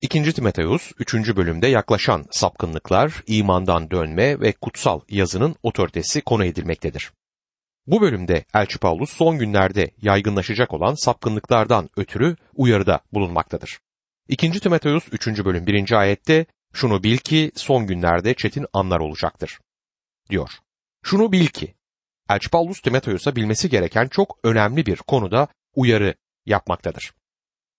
2. Timoteus 3. bölümde yaklaşan sapkınlıklar, imandan dönme ve kutsal yazının otoritesi konu edilmektedir. Bu bölümde Elçi Paulus son günlerde yaygınlaşacak olan sapkınlıklardan ötürü uyarıda bulunmaktadır. 2. Timoteus 3. bölüm 1. ayette şunu bil ki son günlerde çetin anlar olacaktır. diyor. Şunu bil ki Elçi Paulus Timoteus'a bilmesi gereken çok önemli bir konuda uyarı yapmaktadır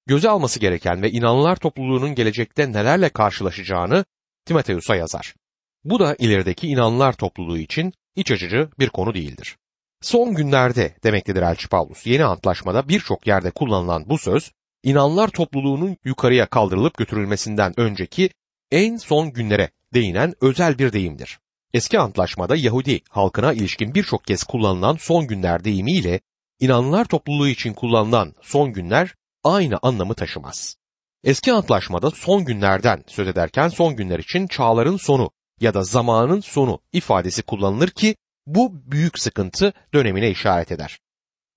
göze alması gereken ve inanlılar topluluğunun gelecekte nelerle karşılaşacağını Timoteus'a yazar. Bu da ilerideki inanlılar topluluğu için iç açıcı bir konu değildir. Son günlerde demektedir Elçi Paulus. Yeni antlaşmada birçok yerde kullanılan bu söz, inanlılar topluluğunun yukarıya kaldırılıp götürülmesinden önceki en son günlere değinen özel bir deyimdir. Eski antlaşmada Yahudi halkına ilişkin birçok kez kullanılan son günler deyimiyle inanlılar topluluğu için kullanılan son günler aynı anlamı taşımaz. Eski antlaşmada son günlerden söz ederken son günler için çağların sonu ya da zamanın sonu ifadesi kullanılır ki bu büyük sıkıntı dönemine işaret eder.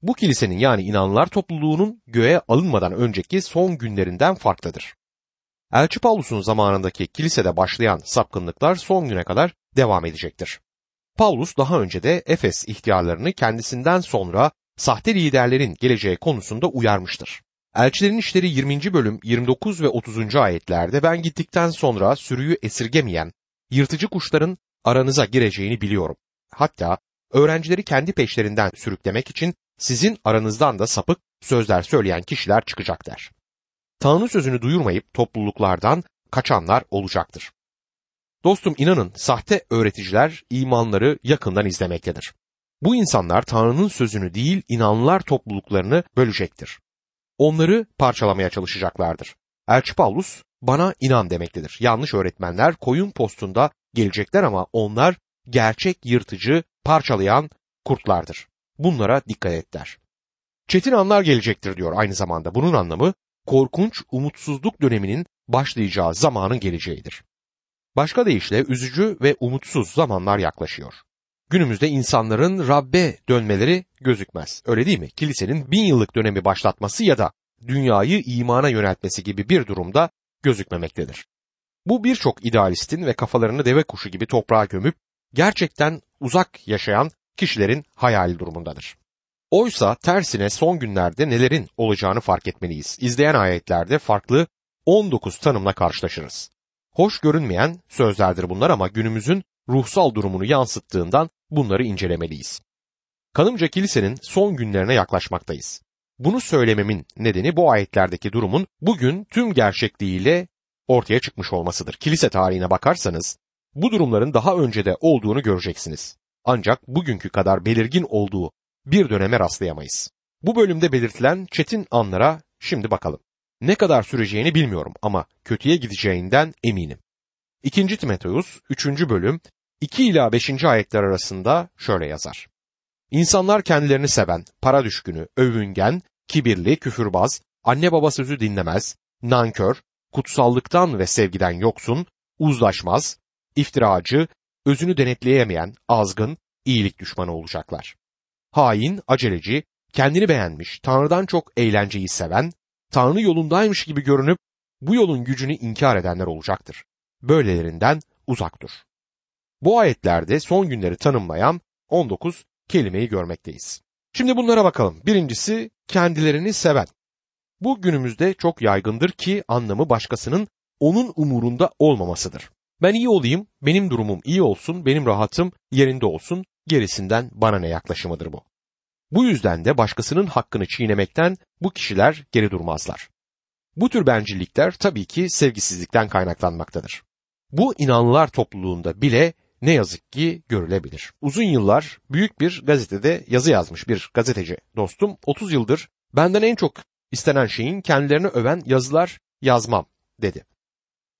Bu kilisenin yani inanlar topluluğunun göğe alınmadan önceki son günlerinden farklıdır. Elçi Paulus'un zamanındaki kilisede başlayan sapkınlıklar son güne kadar devam edecektir. Paulus daha önce de Efes ihtiyarlarını kendisinden sonra sahte liderlerin geleceği konusunda uyarmıştır. Elçilerin İşleri 20. bölüm 29 ve 30. ayetlerde ben gittikten sonra sürüyü esirgemeyen yırtıcı kuşların aranıza gireceğini biliyorum. Hatta öğrencileri kendi peşlerinden sürüklemek için sizin aranızdan da sapık sözler söyleyen kişiler çıkacak der. Tanrı sözünü duyurmayıp topluluklardan kaçanlar olacaktır. Dostum inanın sahte öğreticiler imanları yakından izlemektedir. Bu insanlar Tanrı'nın sözünü değil inanlılar topluluklarını bölecektir onları parçalamaya çalışacaklardır. Elçi Paulus bana inan demektedir. Yanlış öğretmenler koyun postunda gelecekler ama onlar gerçek yırtıcı, parçalayan kurtlardır. Bunlara dikkat et der. Çetin anlar gelecektir diyor aynı zamanda. Bunun anlamı korkunç umutsuzluk döneminin başlayacağı zamanın geleceğidir. Başka deyişle üzücü ve umutsuz zamanlar yaklaşıyor günümüzde insanların Rabbe dönmeleri gözükmez. Öyle değil mi? Kilisenin bin yıllık dönemi başlatması ya da dünyayı imana yöneltmesi gibi bir durumda gözükmemektedir. Bu birçok idealistin ve kafalarını deve kuşu gibi toprağa gömüp gerçekten uzak yaşayan kişilerin hayali durumundadır. Oysa tersine son günlerde nelerin olacağını fark etmeliyiz. İzleyen ayetlerde farklı 19 tanımla karşılaşırız. Hoş görünmeyen sözlerdir bunlar ama günümüzün ruhsal durumunu yansıttığından bunları incelemeliyiz. Kanımca kilisenin son günlerine yaklaşmaktayız. Bunu söylememin nedeni bu ayetlerdeki durumun bugün tüm gerçekliğiyle ortaya çıkmış olmasıdır. Kilise tarihine bakarsanız bu durumların daha önce de olduğunu göreceksiniz. Ancak bugünkü kadar belirgin olduğu bir döneme rastlayamayız. Bu bölümde belirtilen çetin anlara şimdi bakalım. Ne kadar süreceğini bilmiyorum ama kötüye gideceğinden eminim. 2. Timoteus 3. bölüm 2 ila 5. ayetler arasında şöyle yazar. İnsanlar kendilerini seven, para düşkünü, övüngen, kibirli, küfürbaz, anne baba sözü dinlemez, nankör, kutsallıktan ve sevgiden yoksun, uzlaşmaz, iftiracı, özünü denetleyemeyen, azgın, iyilik düşmanı olacaklar. Hain, aceleci, kendini beğenmiş, Tanrı'dan çok eğlenceyi seven, Tanrı yolundaymış gibi görünüp bu yolun gücünü inkar edenler olacaktır. Böylelerinden uzak dur. Bu ayetlerde son günleri tanımlayan 19 kelimeyi görmekteyiz. Şimdi bunlara bakalım. Birincisi kendilerini seven. Bu günümüzde çok yaygındır ki anlamı başkasının onun umurunda olmamasıdır. Ben iyi olayım, benim durumum iyi olsun, benim rahatım yerinde olsun, gerisinden bana ne yaklaşımıdır bu. Bu yüzden de başkasının hakkını çiğnemekten bu kişiler geri durmazlar. Bu tür bencillikler tabii ki sevgisizlikten kaynaklanmaktadır. Bu inanlılar topluluğunda bile ne yazık ki görülebilir. Uzun yıllar büyük bir gazetede yazı yazmış bir gazeteci dostum 30 yıldır benden en çok istenen şeyin kendilerini öven yazılar yazmam dedi.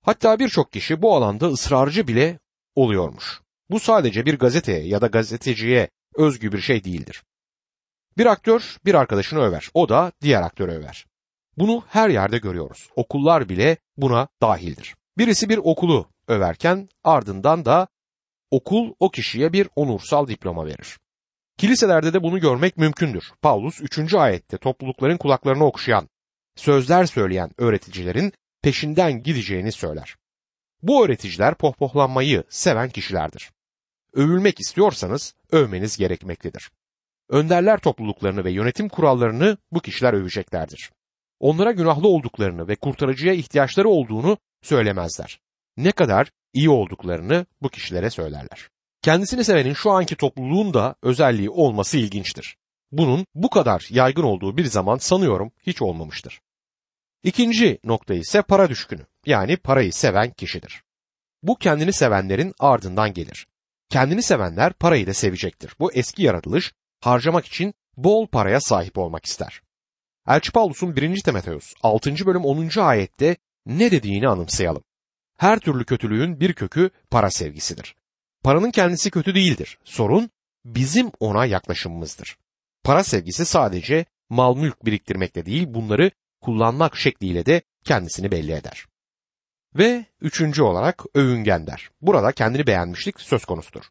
Hatta birçok kişi bu alanda ısrarcı bile oluyormuş. Bu sadece bir gazeteye ya da gazeteciye özgü bir şey değildir. Bir aktör bir arkadaşını över, o da diğer aktörü över. Bunu her yerde görüyoruz. Okullar bile buna dahildir. Birisi bir okulu överken ardından da okul o kişiye bir onursal diploma verir. Kiliselerde de bunu görmek mümkündür. Paulus 3. ayette toplulukların kulaklarına okşayan, sözler söyleyen öğreticilerin peşinden gideceğini söyler. Bu öğreticiler pohpohlanmayı seven kişilerdir. Övülmek istiyorsanız övmeniz gerekmektedir. Önderler topluluklarını ve yönetim kurallarını bu kişiler öveceklerdir. Onlara günahlı olduklarını ve kurtarıcıya ihtiyaçları olduğunu söylemezler. Ne kadar iyi olduklarını bu kişilere söylerler. Kendisini sevenin şu anki topluluğun da özelliği olması ilginçtir. Bunun bu kadar yaygın olduğu bir zaman sanıyorum hiç olmamıştır. İkinci nokta ise para düşkünü yani parayı seven kişidir. Bu kendini sevenlerin ardından gelir. Kendini sevenler parayı da sevecektir. Bu eski yaratılış harcamak için bol paraya sahip olmak ister. Elçi Paulus'un 1. Timoteus 6. bölüm 10. ayette ne dediğini anımsayalım. Her türlü kötülüğün bir kökü para sevgisidir. Paranın kendisi kötü değildir. Sorun bizim ona yaklaşımımızdır. Para sevgisi sadece mal mülk biriktirmekle değil bunları kullanmak şekliyle de kendisini belli eder. Ve üçüncü olarak övüngender. Burada kendini beğenmişlik söz konusudur.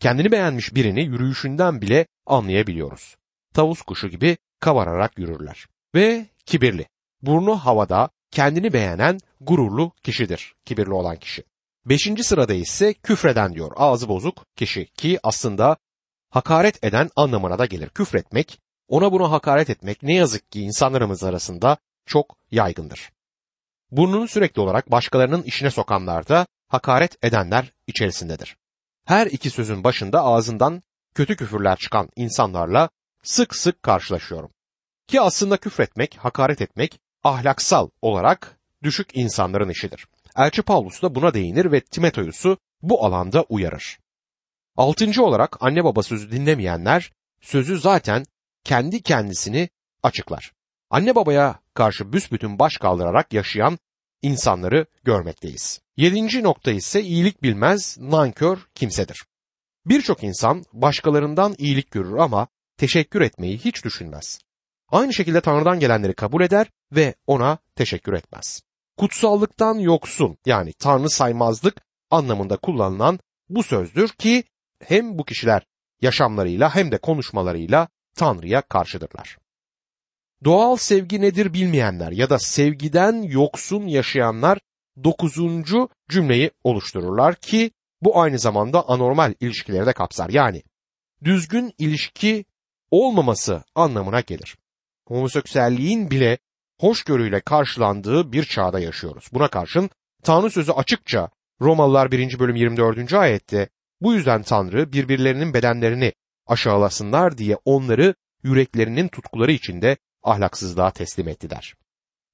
Kendini beğenmiş birini yürüyüşünden bile anlayabiliyoruz. Tavus kuşu gibi kavararak yürürler. Ve kibirli. Burnu havada kendini beğenen gururlu kişidir. Kibirli olan kişi. Beşinci sırada ise küfreden diyor. Ağzı bozuk kişi ki aslında hakaret eden anlamına da gelir. Küfretmek, ona buna hakaret etmek ne yazık ki insanlarımız arasında çok yaygındır. Burnunu sürekli olarak başkalarının işine sokanlar da hakaret edenler içerisindedir. Her iki sözün başında ağzından kötü küfürler çıkan insanlarla sık sık karşılaşıyorum. Ki aslında küfretmek, hakaret etmek ahlaksal olarak düşük insanların işidir. Elçi Paulus da buna değinir ve Timoteus'u bu alanda uyarır. Altıncı olarak anne baba sözü dinlemeyenler sözü zaten kendi kendisini açıklar. Anne babaya karşı büsbütün baş kaldırarak yaşayan insanları görmekteyiz. Yedinci nokta ise iyilik bilmez, nankör kimsedir. Birçok insan başkalarından iyilik görür ama teşekkür etmeyi hiç düşünmez. Aynı şekilde Tanrı'dan gelenleri kabul eder ve ona teşekkür etmez. Kutsallıktan yoksun yani Tanrı saymazlık anlamında kullanılan bu sözdür ki hem bu kişiler yaşamlarıyla hem de konuşmalarıyla Tanrı'ya karşıdırlar. Doğal sevgi nedir bilmeyenler ya da sevgiden yoksun yaşayanlar dokuzuncu cümleyi oluştururlar ki bu aynı zamanda anormal ilişkileri de kapsar. Yani düzgün ilişki olmaması anlamına gelir. Homoseksüelliğin bile hoşgörüyle karşılandığı bir çağda yaşıyoruz. Buna karşın Tanrı sözü açıkça Romalılar 1. bölüm 24. ayette bu yüzden Tanrı birbirlerinin bedenlerini aşağılasınlar diye onları yüreklerinin tutkuları içinde ahlaksızlığa teslim ettiler.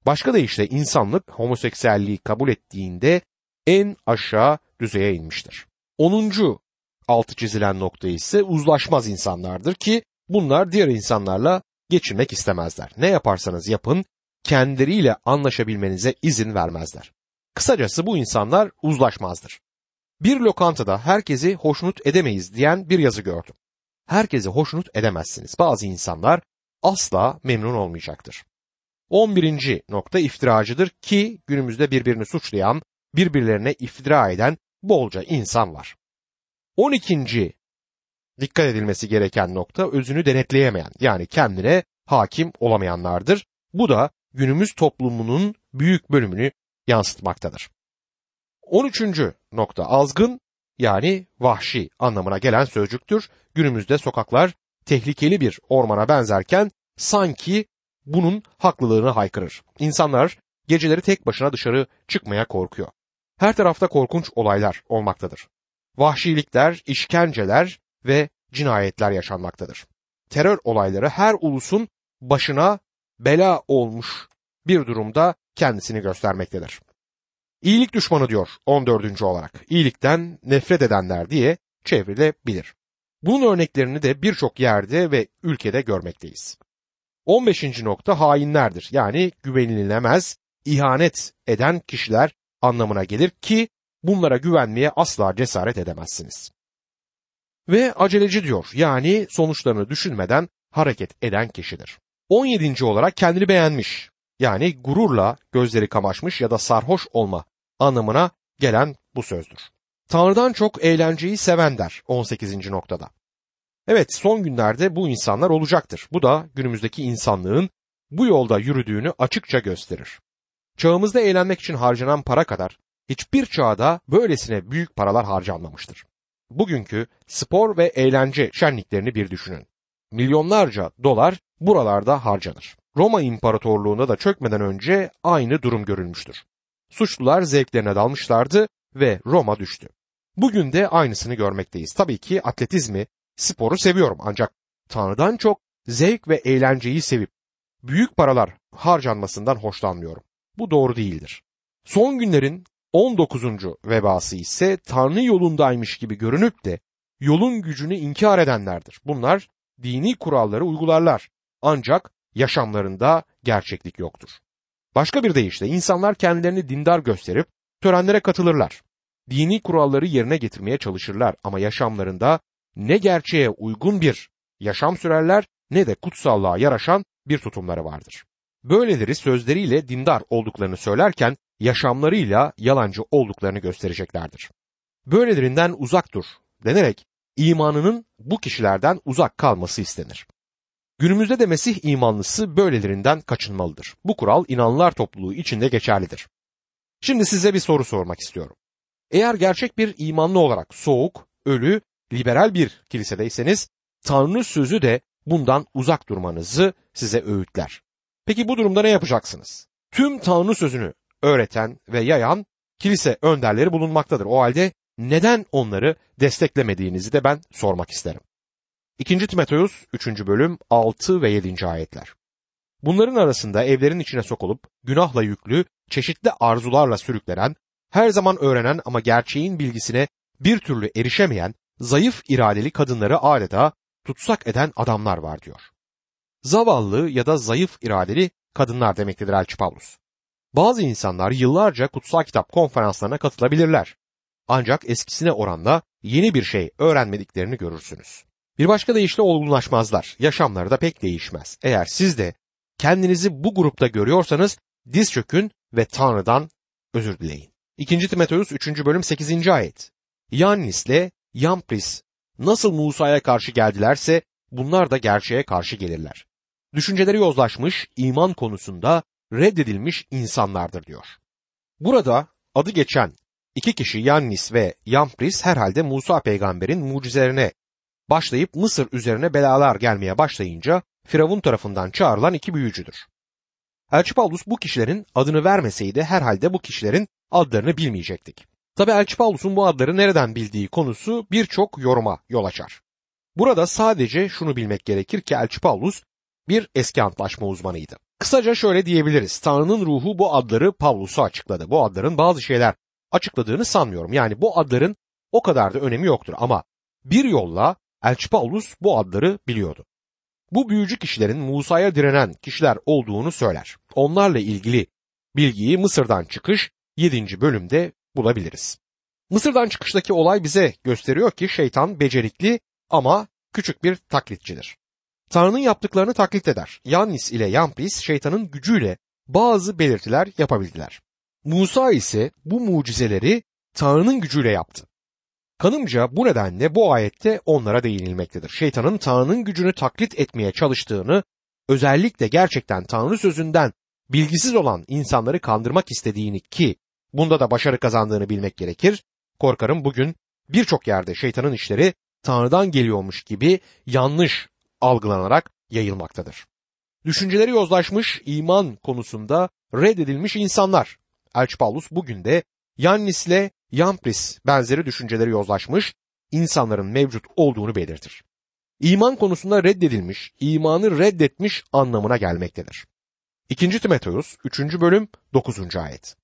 Başka deyişle insanlık homoseksüelliği kabul ettiğinde en aşağı düzeye inmiştir. 10. altı çizilen nokta ise uzlaşmaz insanlardır ki bunlar diğer insanlarla geçinmek istemezler. Ne yaparsanız yapın kendileriyle anlaşabilmenize izin vermezler. Kısacası bu insanlar uzlaşmazdır. Bir lokantada herkesi hoşnut edemeyiz diyen bir yazı gördüm. Herkesi hoşnut edemezsiniz. Bazı insanlar asla memnun olmayacaktır. 11. nokta iftiracıdır ki günümüzde birbirini suçlayan, birbirlerine iftira eden bolca insan var. 12. dikkat edilmesi gereken nokta özünü denetleyemeyen yani kendine hakim olamayanlardır. Bu da günümüz toplumunun büyük bölümünü yansıtmaktadır. 13. nokta azgın yani vahşi anlamına gelen sözcüktür. Günümüzde sokaklar tehlikeli bir ormana benzerken sanki bunun haklılığını haykırır. İnsanlar geceleri tek başına dışarı çıkmaya korkuyor. Her tarafta korkunç olaylar olmaktadır. Vahşilikler, işkenceler ve cinayetler yaşanmaktadır. Terör olayları her ulusun başına bela olmuş bir durumda kendisini göstermektedir. İyilik düşmanı diyor 14. olarak. İyilikten nefret edenler diye çevrilebilir. Bunun örneklerini de birçok yerde ve ülkede görmekteyiz. 15. nokta hainlerdir. Yani güvenilemez, ihanet eden kişiler anlamına gelir ki bunlara güvenmeye asla cesaret edemezsiniz. Ve aceleci diyor. Yani sonuçlarını düşünmeden hareket eden kişidir. 17. olarak kendini beğenmiş. Yani gururla gözleri kamaşmış ya da sarhoş olma anlamına gelen bu sözdür. Tanrı'dan çok eğlenceyi seven der 18. noktada. Evet son günlerde bu insanlar olacaktır. Bu da günümüzdeki insanlığın bu yolda yürüdüğünü açıkça gösterir. çağımızda eğlenmek için harcanan para kadar hiçbir çağda böylesine büyük paralar harcanmamıştır. Bugünkü spor ve eğlence şenliklerini bir düşünün. Milyonlarca dolar buralarda harcanır. Roma İmparatorluğu'nda da çökmeden önce aynı durum görülmüştür. Suçlular zevklerine dalmışlardı ve Roma düştü. Bugün de aynısını görmekteyiz. Tabii ki atletizmi, sporu seviyorum ancak Tanrı'dan çok zevk ve eğlenceyi sevip büyük paralar harcanmasından hoşlanmıyorum. Bu doğru değildir. Son günlerin 19. vebası ise Tanrı yolundaymış gibi görünüp de yolun gücünü inkar edenlerdir. Bunlar dini kuralları uygularlar ancak yaşamlarında gerçeklik yoktur. Başka bir deyişle insanlar kendilerini dindar gösterip törenlere katılırlar. Dini kuralları yerine getirmeye çalışırlar ama yaşamlarında ne gerçeğe uygun bir yaşam sürerler ne de kutsallığa yaraşan bir tutumları vardır. Böyleleri sözleriyle dindar olduklarını söylerken yaşamlarıyla yalancı olduklarını göstereceklerdir. Böylelerinden uzak dur denerek imanının bu kişilerden uzak kalması istenir. Günümüzde de Mesih imanlısı böylelerinden kaçınmalıdır. Bu kural inanlılar topluluğu içinde geçerlidir. Şimdi size bir soru sormak istiyorum. Eğer gerçek bir imanlı olarak soğuk, ölü, liberal bir kilisedeyseniz Tanrı sözü de bundan uzak durmanızı size öğütler. Peki bu durumda ne yapacaksınız? Tüm Tanrı sözünü öğreten ve yayan kilise önderleri bulunmaktadır. O halde neden onları desteklemediğinizi de ben sormak isterim. 2. Timoteus 3. bölüm 6 ve 7. ayetler. Bunların arasında evlerin içine sokulup günahla yüklü, çeşitli arzularla sürüklenen, her zaman öğrenen ama gerçeğin bilgisine bir türlü erişemeyen, zayıf iradeli kadınları adeta tutsak eden adamlar var diyor. Zavallı ya da zayıf iradeli kadınlar demektedir Elçi Pavlus. Bazı insanlar yıllarca kutsal kitap konferanslarına katılabilirler. Ancak eskisine oranla yeni bir şey öğrenmediklerini görürsünüz. Bir başka deyişle olgunlaşmazlar. Yaşamları da pek değişmez. Eğer siz de kendinizi bu grupta görüyorsanız diz çökün ve Tanrı'dan özür dileyin. 2. Timoteus 3. bölüm 8. ayet. Yannis'le Yampris nasıl Musa'ya karşı geldilerse bunlar da gerçeğe karşı gelirler. Düşünceleri yozlaşmış, iman konusunda reddedilmiş insanlardır diyor. Burada adı geçen iki kişi Yannis ve Yampris herhalde Musa peygamberin mucizelerine başlayıp Mısır üzerine belalar gelmeye başlayınca Firavun tarafından çağrılan iki büyücüdür. Elçi Paulus bu kişilerin adını vermeseydi herhalde bu kişilerin adlarını bilmeyecektik. Tabi Elçi Paulus'un bu adları nereden bildiği konusu birçok yoruma yol açar. Burada sadece şunu bilmek gerekir ki Elçi Paulus bir eski antlaşma uzmanıydı. Kısaca şöyle diyebiliriz. Tanrı'nın ruhu bu adları Pavlus'a açıkladı. Bu adların bazı şeyler açıkladığını sanmıyorum. Yani bu adların o kadar da önemi yoktur ama bir yolla Elçi Paulus bu adları biliyordu. Bu büyücü kişilerin Musa'ya direnen kişiler olduğunu söyler. Onlarla ilgili bilgiyi Mısır'dan çıkış 7. bölümde bulabiliriz. Mısır'dan çıkıştaki olay bize gösteriyor ki şeytan becerikli ama küçük bir taklitçidir. Tanrı'nın yaptıklarını taklit eder. Yannis ile Yampris şeytanın gücüyle bazı belirtiler yapabildiler. Musa ise bu mucizeleri Tanrı'nın gücüyle yaptı. Kanımca bu nedenle bu ayette onlara değinilmektedir. Şeytanın Tanrı'nın gücünü taklit etmeye çalıştığını, özellikle gerçekten Tanrı sözünden bilgisiz olan insanları kandırmak istediğini ki bunda da başarı kazandığını bilmek gerekir. Korkarım bugün birçok yerde şeytanın işleri Tanrı'dan geliyormuş gibi yanlış algılanarak yayılmaktadır. Düşünceleri yozlaşmış iman konusunda reddedilmiş insanlar. Elçi Paulus bugün de Yannis'le Yampris benzeri düşünceleri yozlaşmış insanların mevcut olduğunu belirtir. İman konusunda reddedilmiş, imanı reddetmiş anlamına gelmektedir. 2. Timoteus 3. bölüm 9. ayet.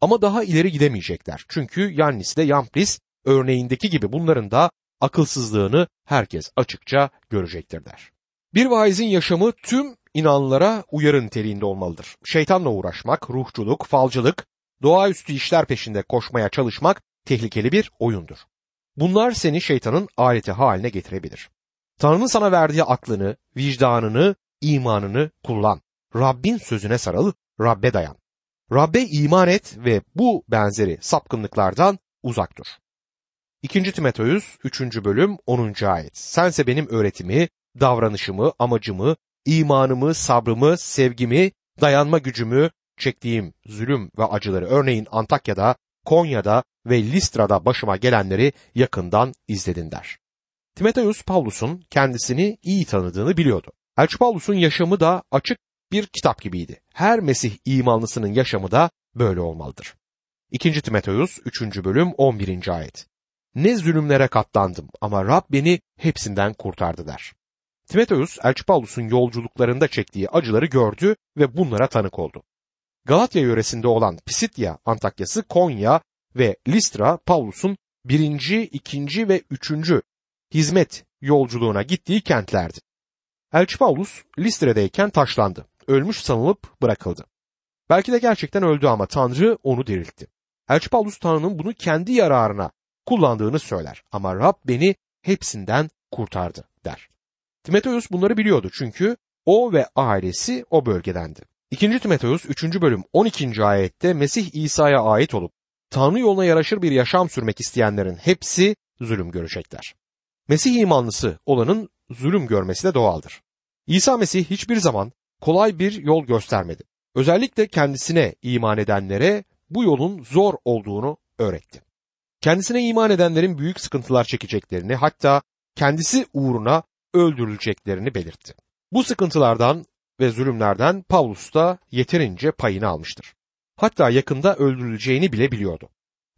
Ama daha ileri gidemeyecekler. Çünkü Yannis ile Yampris örneğindeki gibi bunların da akılsızlığını herkes açıkça görecektir der. Bir vaizin yaşamı tüm inanlara uyarı niteliğinde olmalıdır. Şeytanla uğraşmak, ruhçuluk, falcılık, doğaüstü işler peşinde koşmaya çalışmak tehlikeli bir oyundur. Bunlar seni şeytanın aleti haline getirebilir. Tanrı'nın sana verdiği aklını, vicdanını, imanını kullan. Rabbin sözüne sarıl, Rabbe dayan. Rabbe iman et ve bu benzeri sapkınlıklardan uzak dur. 2. Timoteus 3. bölüm 10. ayet. Sense benim öğretimi, davranışımı, amacımı, imanımı, sabrımı, sevgimi, dayanma gücümü, çektiğim zulüm ve acıları örneğin Antakya'da, Konya'da ve Listra'da başıma gelenleri yakından izledin der. Timoteus Paulus'un kendisini iyi tanıdığını biliyordu. Elçi Paulus'un yaşamı da açık bir kitap gibiydi. Her Mesih imanlısının yaşamı da böyle olmalıdır. 2. Timoteus 3. bölüm 11. ayet. Ne zulümlere katlandım ama Rab beni hepsinden kurtardı der. Timoteus, Elçi Paulus'un yolculuklarında çektiği acıları gördü ve bunlara tanık oldu. Galatya yöresinde olan Pisitya Antakyası, Konya ve Listra Paulus'un birinci, ikinci ve üçüncü hizmet yolculuğuna gittiği kentlerdi. Elçi Paulus Listre'deyken taşlandı. Ölmüş sanılıp bırakıldı. Belki de gerçekten öldü ama Tanrı onu diriltti. Elçi Paulus Tanrı'nın bunu kendi yararına kullandığını söyler ama Rab beni hepsinden kurtardı der. Timoteus bunları biliyordu çünkü o ve ailesi o bölgedendi. 2. Timoteus 3. bölüm 12. ayette Mesih İsa'ya ait olup Tanrı yoluna yaraşır bir yaşam sürmek isteyenlerin hepsi zulüm görecekler. Mesih imanlısı olanın zulüm görmesi de doğaldır. İsa Mesih hiçbir zaman kolay bir yol göstermedi. Özellikle kendisine iman edenlere bu yolun zor olduğunu öğretti. Kendisine iman edenlerin büyük sıkıntılar çekeceklerini hatta kendisi uğruna öldürüleceklerini belirtti. Bu sıkıntılardan ve zulümlerden Paulus da yeterince payını almıştır. Hatta yakında öldürüleceğini bile biliyordu.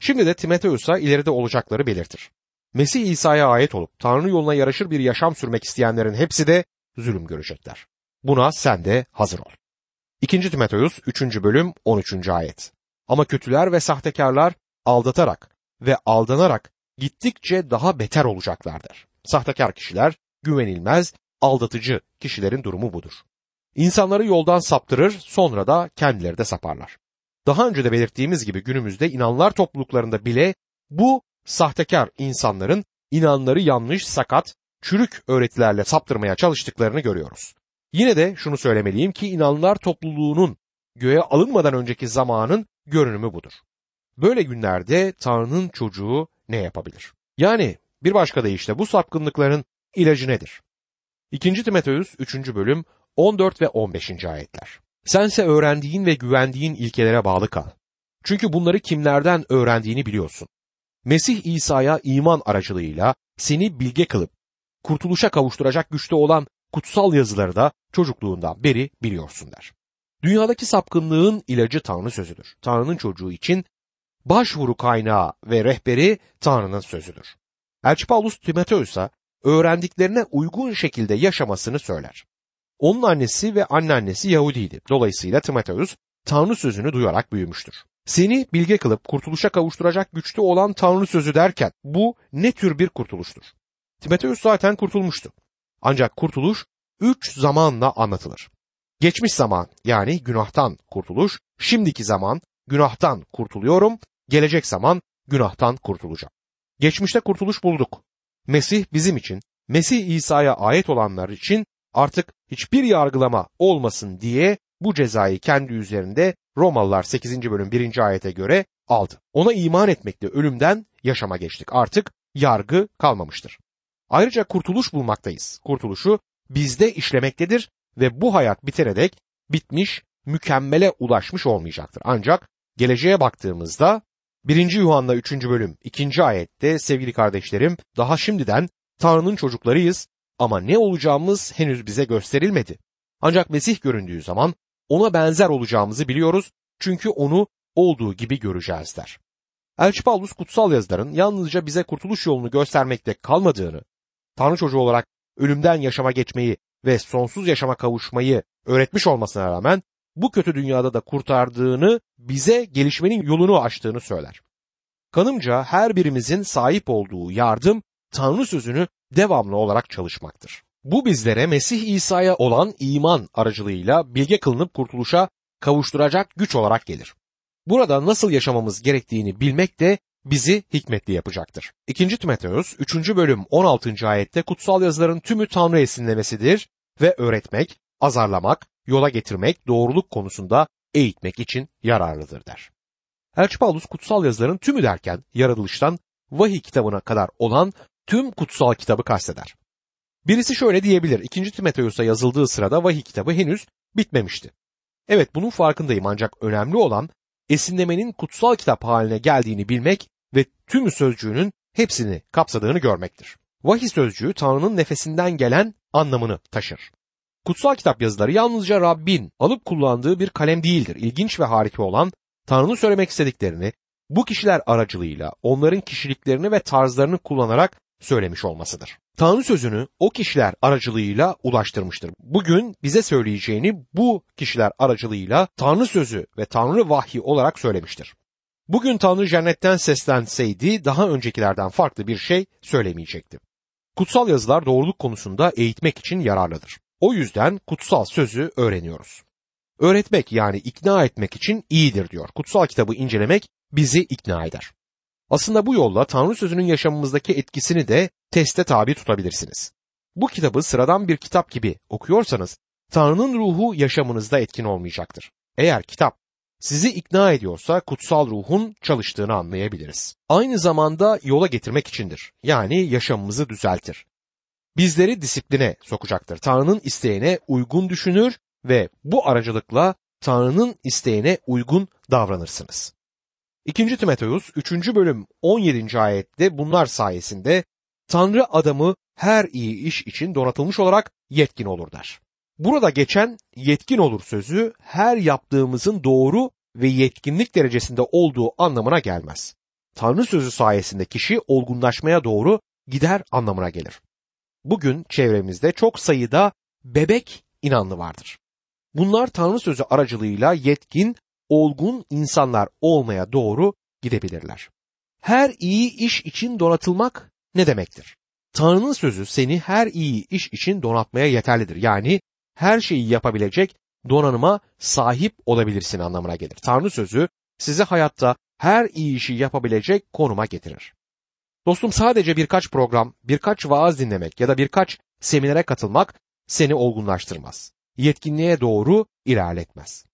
Şimdi de Timoteus'a ileride olacakları belirtir. Mesih İsa'ya ait olup Tanrı yoluna yaraşır bir yaşam sürmek isteyenlerin hepsi de zulüm görecekler. Buna sen de hazır ol. 2. Timoteus 3. bölüm 13. ayet. Ama kötüler ve sahtekarlar aldatarak ve aldanarak gittikçe daha beter olacaklardır. Sahtekar kişiler güvenilmez, aldatıcı kişilerin durumu budur. İnsanları yoldan saptırır, sonra da kendileri de saparlar. Daha önce de belirttiğimiz gibi günümüzde inanlar topluluklarında bile bu sahtekar insanların inanları yanlış, sakat, çürük öğretilerle saptırmaya çalıştıklarını görüyoruz. Yine de şunu söylemeliyim ki inanlar topluluğunun göğe alınmadan önceki zamanın görünümü budur. Böyle günlerde Tanrı'nın çocuğu ne yapabilir? Yani bir başka deyişle bu sapkınlıkların ilacı nedir? 2. Timoteus 3. bölüm 14 ve 15. ayetler. Sense öğrendiğin ve güvendiğin ilkelere bağlı kal. Çünkü bunları kimlerden öğrendiğini biliyorsun. Mesih İsa'ya iman aracılığıyla seni bilge kılıp kurtuluşa kavuşturacak güçte olan kutsal yazıları da çocukluğundan beri biliyorsun der. Dünyadaki sapkınlığın ilacı Tanrı sözüdür. Tanrı'nın çocuğu için başvuru kaynağı ve rehberi Tanrı'nın sözüdür. Elçi Paulus Timoteus'a öğrendiklerine uygun şekilde yaşamasını söyler. Onun annesi ve anneannesi Yahudiydi. Dolayısıyla Timoteus Tanrı sözünü duyarak büyümüştür. Seni bilge kılıp kurtuluşa kavuşturacak güçte olan Tanrı sözü derken bu ne tür bir kurtuluştur? Timoteus zaten kurtulmuştu. Ancak kurtuluş üç zamanla anlatılır. Geçmiş zaman yani günahtan kurtuluş, şimdiki zaman günahtan kurtuluyorum, gelecek zaman günahtan kurtulacağım. Geçmişte kurtuluş bulduk. Mesih bizim için, Mesih İsa'ya ait olanlar için artık hiçbir yargılama olmasın diye bu cezayı kendi üzerinde Romalılar 8. bölüm 1. ayete göre aldı. Ona iman etmekle ölümden yaşama geçtik. Artık yargı kalmamıştır. Ayrıca kurtuluş bulmaktayız. Kurtuluşu bizde işlemektedir ve bu hayat bitene dek bitmiş, mükemmele ulaşmış olmayacaktır. Ancak geleceğe baktığımızda 1. Yuhanna 3. bölüm 2. ayette sevgili kardeşlerim daha şimdiden Tanrı'nın çocuklarıyız ama ne olacağımız henüz bize gösterilmedi. Ancak Mesih göründüğü zaman ona benzer olacağımızı biliyoruz çünkü onu olduğu gibi göreceğiz der. Elçi Paulus kutsal yazıların yalnızca bize kurtuluş yolunu göstermekte kalmadığını, Tanrı çocuğu olarak ölümden yaşama geçmeyi ve sonsuz yaşama kavuşmayı öğretmiş olmasına rağmen bu kötü dünyada da kurtardığını, bize gelişmenin yolunu açtığını söyler. Kanımca her birimizin sahip olduğu yardım Tanrı sözünü devamlı olarak çalışmaktır. Bu bizlere Mesih İsa'ya olan iman aracılığıyla bilge kılınıp kurtuluşa kavuşturacak güç olarak gelir. Burada nasıl yaşamamız gerektiğini bilmek de bizi hikmetli yapacaktır. 2. Timoteus 3. bölüm 16. ayette kutsal yazıların tümü Tanrı esinlemesidir ve öğretmek, azarlamak, yola getirmek, doğruluk konusunda eğitmek için yararlıdır der. Elçi Paulus kutsal yazıların tümü derken yaratılıştan vahiy kitabına kadar olan tüm kutsal kitabı kasteder. Birisi şöyle diyebilir. 2. Timoteus'a yazıldığı sırada vahiy kitabı henüz bitmemişti. Evet bunun farkındayım ancak önemli olan esinlemenin kutsal kitap haline geldiğini bilmek ve tüm sözcüğünün hepsini kapsadığını görmektir. Vahiy sözcüğü Tanrı'nın nefesinden gelen anlamını taşır. Kutsal kitap yazıları yalnızca Rabbin alıp kullandığı bir kalem değildir. İlginç ve harika olan Tanrı'nın söylemek istediklerini bu kişiler aracılığıyla onların kişiliklerini ve tarzlarını kullanarak söylemiş olmasıdır. Tanrı sözünü o kişiler aracılığıyla ulaştırmıştır. Bugün bize söyleyeceğini bu kişiler aracılığıyla Tanrı sözü ve Tanrı vahyi olarak söylemiştir. Bugün Tanrı cennetten seslenseydi daha öncekilerden farklı bir şey söylemeyecekti. Kutsal yazılar doğruluk konusunda eğitmek için yararlıdır. O yüzden kutsal sözü öğreniyoruz. Öğretmek yani ikna etmek için iyidir diyor. Kutsal kitabı incelemek bizi ikna eder. Aslında bu yolla Tanrı sözünün yaşamımızdaki etkisini de teste tabi tutabilirsiniz. Bu kitabı sıradan bir kitap gibi okuyorsanız Tanrı'nın ruhu yaşamınızda etkin olmayacaktır. Eğer kitap sizi ikna ediyorsa kutsal ruhun çalıştığını anlayabiliriz. Aynı zamanda yola getirmek içindir. Yani yaşamımızı düzeltir. Bizleri disipline sokacaktır. Tanrı'nın isteğine uygun düşünür ve bu aracılıkla Tanrı'nın isteğine uygun davranırsınız. 2. Timoteus 3. bölüm 17. ayette bunlar sayesinde Tanrı adamı her iyi iş için donatılmış olarak yetkin olur der. Burada geçen yetkin olur sözü her yaptığımızın doğru ve yetkinlik derecesinde olduğu anlamına gelmez. Tanrı sözü sayesinde kişi olgunlaşmaya doğru gider anlamına gelir. Bugün çevremizde çok sayıda bebek inanlı vardır. Bunlar Tanrı sözü aracılığıyla yetkin, olgun insanlar olmaya doğru gidebilirler. Her iyi iş için donatılmak ne demektir? Tanrı'nın sözü seni her iyi iş için donatmaya yeterlidir. Yani her şeyi yapabilecek donanıma sahip olabilirsin anlamına gelir. Tanrı sözü sizi hayatta her iyi işi yapabilecek konuma getirir. Dostum sadece birkaç program, birkaç vaaz dinlemek ya da birkaç seminere katılmak seni olgunlaştırmaz. Yetkinliğe doğru ilerletmez.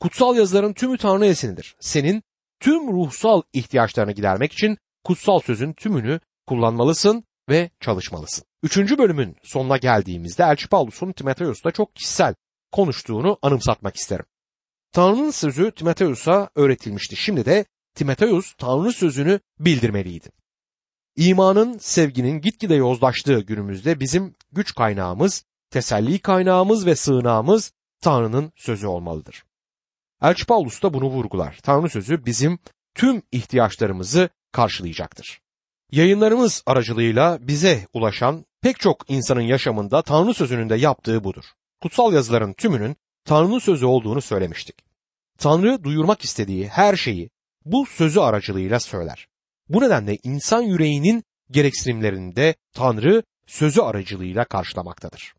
Kutsal yazıların tümü Tanrı esinidir. Senin tüm ruhsal ihtiyaçlarını gidermek için kutsal sözün tümünü kullanmalısın ve çalışmalısın. Üçüncü bölümün sonuna geldiğimizde Elçi Paulus'un Timoteus'ta çok kişisel konuştuğunu anımsatmak isterim. Tanrı'nın sözü Timoteus'a öğretilmişti. Şimdi de Timoteus Tanrı sözünü bildirmeliydi. İmanın, sevginin gitgide yozlaştığı günümüzde bizim güç kaynağımız, teselli kaynağımız ve sığınağımız Tanrı'nın sözü olmalıdır. Elçi Paulus da bunu vurgular. Tanrı sözü bizim tüm ihtiyaçlarımızı karşılayacaktır. Yayınlarımız aracılığıyla bize ulaşan pek çok insanın yaşamında Tanrı sözünün de yaptığı budur. Kutsal yazıların tümünün Tanrı'nın sözü olduğunu söylemiştik. Tanrı duyurmak istediği her şeyi bu sözü aracılığıyla söyler. Bu nedenle insan yüreğinin gereksinimlerini de Tanrı sözü aracılığıyla karşılamaktadır.